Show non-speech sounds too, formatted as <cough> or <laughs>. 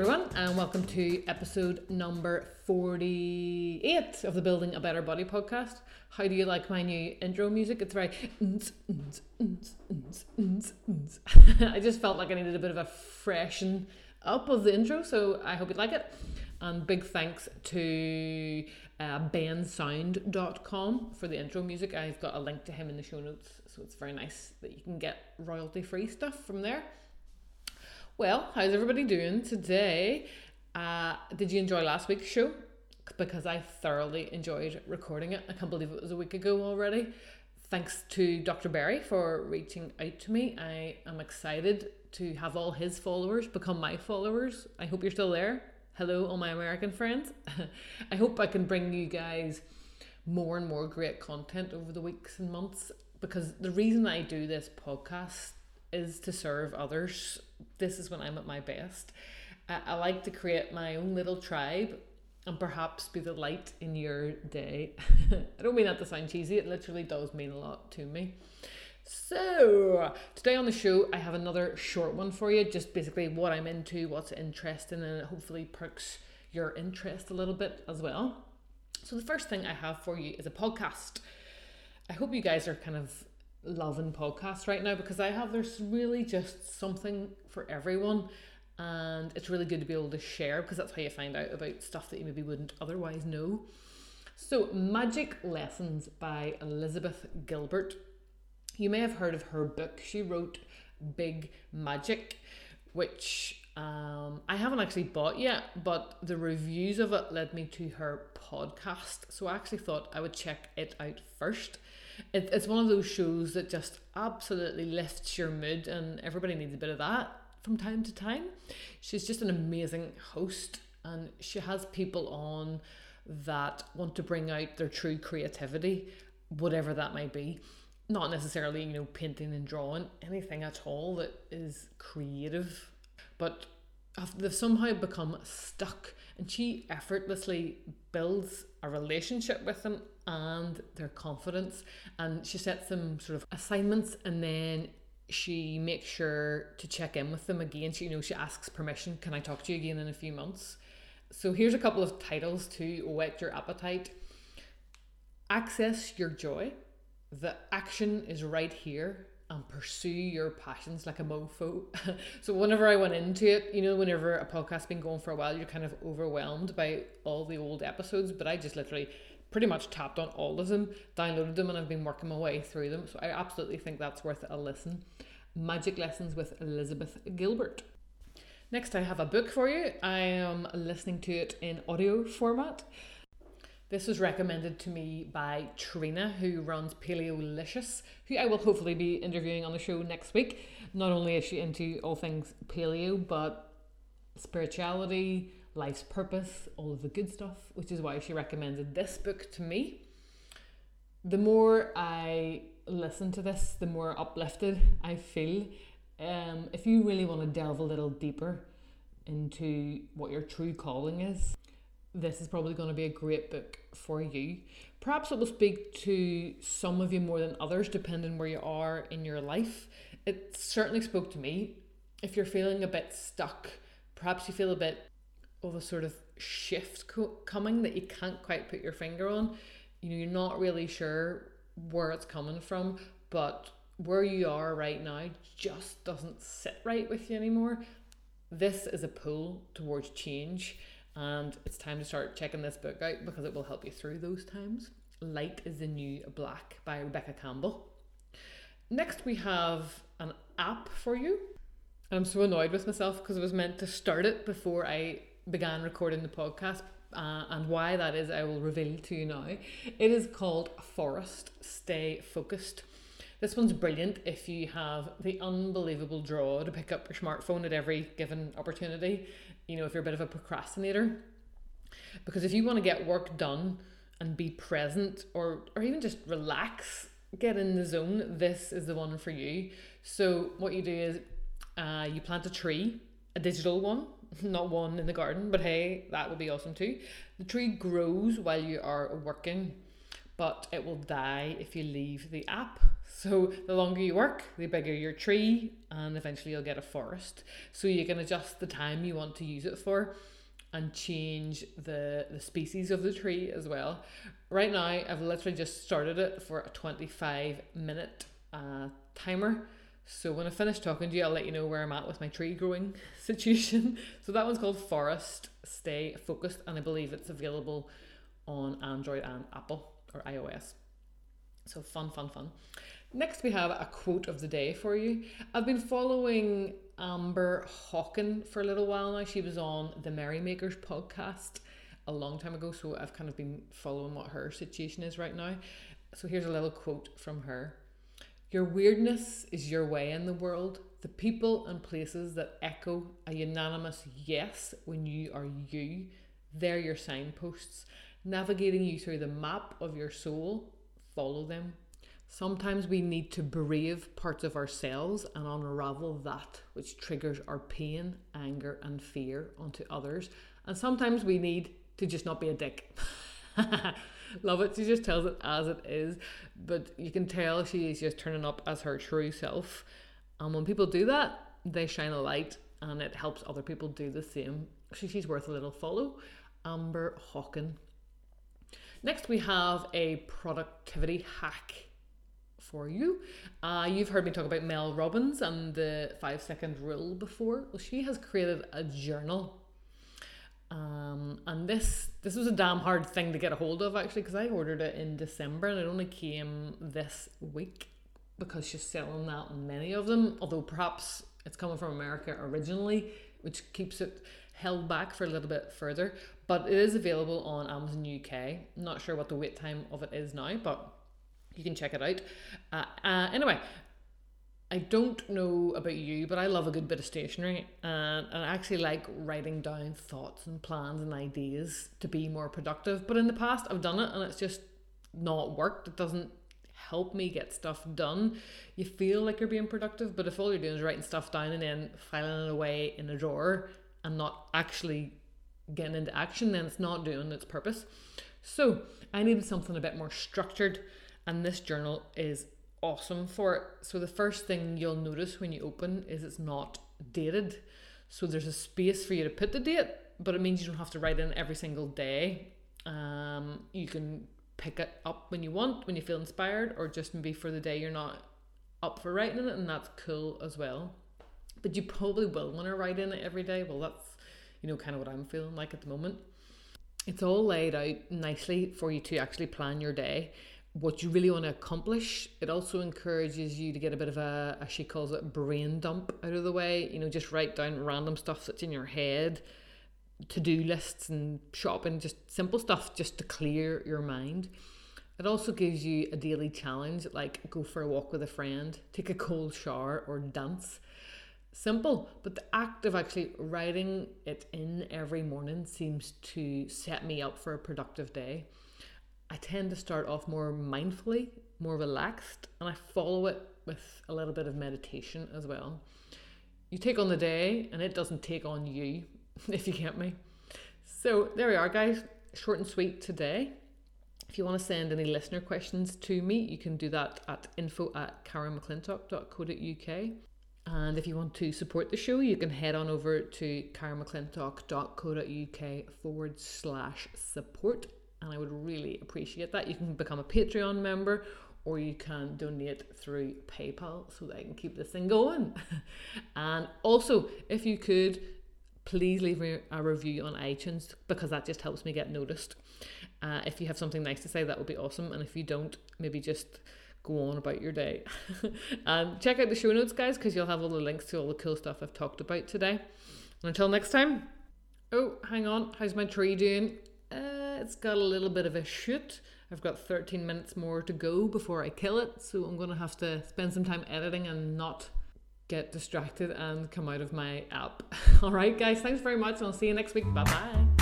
everyone, and welcome to episode number 48 of the Building a Better Body podcast. How do you like my new intro music? It's very. <laughs> I just felt like I needed a bit of a freshen up of the intro, so I hope you like it. And big thanks to uh, bensound.com for the intro music. I've got a link to him in the show notes, so it's very nice that you can get royalty free stuff from there. Well, how's everybody doing today? Uh, did you enjoy last week's show? Because I thoroughly enjoyed recording it. I can't believe it was a week ago already. Thanks to Dr. Barry for reaching out to me. I am excited to have all his followers become my followers. I hope you're still there. Hello, all my American friends. <laughs> I hope I can bring you guys more and more great content over the weeks and months because the reason I do this podcast is to serve others. This is when I'm at my best. I, I like to create my own little tribe and perhaps be the light in your day. <laughs> I don't mean that to sound cheesy, it literally does mean a lot to me. So, today on the show, I have another short one for you, just basically what I'm into, what's interesting, and it hopefully perks your interest a little bit as well. So, the first thing I have for you is a podcast. I hope you guys are kind of loving podcasts right now because I have there's really just something for everyone and it's really good to be able to share because that's how you find out about stuff that you maybe wouldn't otherwise know. So, Magic Lessons by Elizabeth Gilbert. You may have heard of her book. She wrote Big Magic, which um, I haven't actually bought yet, but the reviews of it led me to her podcast. So I actually thought I would check it out first it, it's one of those shows that just absolutely lifts your mood, and everybody needs a bit of that from time to time. She's just an amazing host, and she has people on that want to bring out their true creativity, whatever that might be. Not necessarily, you know, painting and drawing, anything at all that is creative, but they've somehow become stuck and she effortlessly builds a relationship with them and their confidence and she sets them sort of assignments and then she makes sure to check in with them again. She you know she asks permission can i talk to you again in a few months? So here's a couple of titles to whet your appetite. Access your joy. The action is right here and pursue your passions like a mofo. <laughs> so whenever I went into it, you know, whenever a podcast's been going for a while, you're kind of overwhelmed by all the old episodes. But I just literally pretty much tapped on all of them, downloaded them, and I've been working my way through them. So I absolutely think that's worth a listen. Magic Lessons with Elizabeth Gilbert. Next, I have a book for you. I am listening to it in audio format. This was recommended to me by Trina, who runs Paleotricious, who I will hopefully be interviewing on the show next week. Not only is she into all things paleo, but spirituality, life's purpose, all of the good stuff, which is why she recommended this book to me. The more I listen to this, the more uplifted I feel. Um, if you really want to delve a little deeper into what your true calling is, this is probably going to be a great book for you. Perhaps it will speak to some of you more than others, depending where you are in your life. It certainly spoke to me. If you're feeling a bit stuck, perhaps you feel a bit of a sort of shift co- coming that you can't quite put your finger on. You know, you're not really sure where it's coming from, but where you are right now just doesn't sit right with you anymore. This is a pull towards change and it's time to start checking this book out because it will help you through those times. Light is the New Black by Rebecca Campbell. Next, we have an app for you. I'm so annoyed with myself because I was meant to start it before I began recording the podcast. Uh, and why that is, I will reveal to you now. It is called Forest Stay Focused. This one's brilliant if you have the unbelievable draw to pick up your smartphone at every given opportunity you know, if you're a bit of a procrastinator. Because if you want to get work done and be present or or even just relax, get in the zone, this is the one for you. So what you do is uh, you plant a tree, a digital one, <laughs> not one in the garden, but hey, that would be awesome too. The tree grows while you are working, but it will die if you leave the app. So the longer you work, the bigger your tree, and eventually you'll get a forest. So you can adjust the time you want to use it for and change the, the species of the tree as well. Right now, I've literally just started it for a 25 minute uh, timer. So when I finish talking to you, I'll let you know where I'm at with my tree growing <laughs> situation. So that one's called Forest Stay Focused, and I believe it's available on Android and Apple or iOS. So fun, fun, fun. Next, we have a quote of the day for you. I've been following Amber Hawken for a little while now. She was on the Merrymakers podcast a long time ago, so I've kind of been following what her situation is right now. So here's a little quote from her Your weirdness is your way in the world. The people and places that echo a unanimous yes when you are you, they're your signposts, navigating you through the map of your soul. Follow them. Sometimes we need to brave parts of ourselves and unravel that which triggers our pain, anger, and fear onto others. And sometimes we need to just not be a dick. <laughs> Love it. She just tells it as it is. But you can tell she is just turning up as her true self. And when people do that, they shine a light and it helps other people do the same. So she's worth a little follow. Amber Hawken. Next, we have a productivity hack for you. Uh, you've heard me talk about Mel Robbins and the five second rule before. Well, she has created a journal. Um, and this this was a damn hard thing to get a hold of actually because I ordered it in December and it only came this week because she's selling that many of them. Although perhaps it's coming from America originally, which keeps it held back for a little bit further. But it is available on Amazon UK. I'm not sure what the wait time of it is now, but you can check it out. Uh, uh, anyway, I don't know about you, but I love a good bit of stationery and, and I actually like writing down thoughts and plans and ideas to be more productive. But in the past, I've done it and it's just not worked. It doesn't help me get stuff done. You feel like you're being productive, but if all you're doing is writing stuff down and then filing it away in a drawer and not actually getting into action, then it's not doing its purpose. So I needed something a bit more structured and this journal is awesome for it. So the first thing you'll notice when you open is it's not dated. So there's a space for you to put the date, but it means you don't have to write in every single day. Um, you can pick it up when you want, when you feel inspired, or just maybe for the day you're not up for writing it, and that's cool as well. But you probably will want to write in it every day. Well, that's you know kind of what I'm feeling like at the moment. It's all laid out nicely for you to actually plan your day what you really want to accomplish. It also encourages you to get a bit of a, as she calls it, brain dump out of the way. You know, just write down random stuff that's in your head, to do lists and shopping, just simple stuff just to clear your mind. It also gives you a daily challenge like go for a walk with a friend, take a cold shower, or dance. Simple, but the act of actually writing it in every morning seems to set me up for a productive day. I tend to start off more mindfully, more relaxed, and I follow it with a little bit of meditation as well. You take on the day, and it doesn't take on you, <laughs> if you get me. So there we are, guys. Short and sweet today. If you want to send any listener questions to me, you can do that at info at karenmcclintock.co.uk. And if you want to support the show, you can head on over to karenmcclintock.co.uk forward slash support and I would really appreciate that. You can become a Patreon member or you can donate through PayPal so that I can keep this thing going. <laughs> and also, if you could, please leave me a review on iTunes because that just helps me get noticed. Uh, if you have something nice to say, that would be awesome. And if you don't, maybe just go on about your day. and <laughs> check out the show notes, guys, because you'll have all the links to all the cool stuff I've talked about today. And until next time, oh, hang on, how's my tree doing? Uh, it's got a little bit of a shoot. I've got 13 minutes more to go before I kill it, so I'm going to have to spend some time editing and not get distracted and come out of my app. <laughs> All right, guys, thanks very much. and I'll see you next week. Bye bye.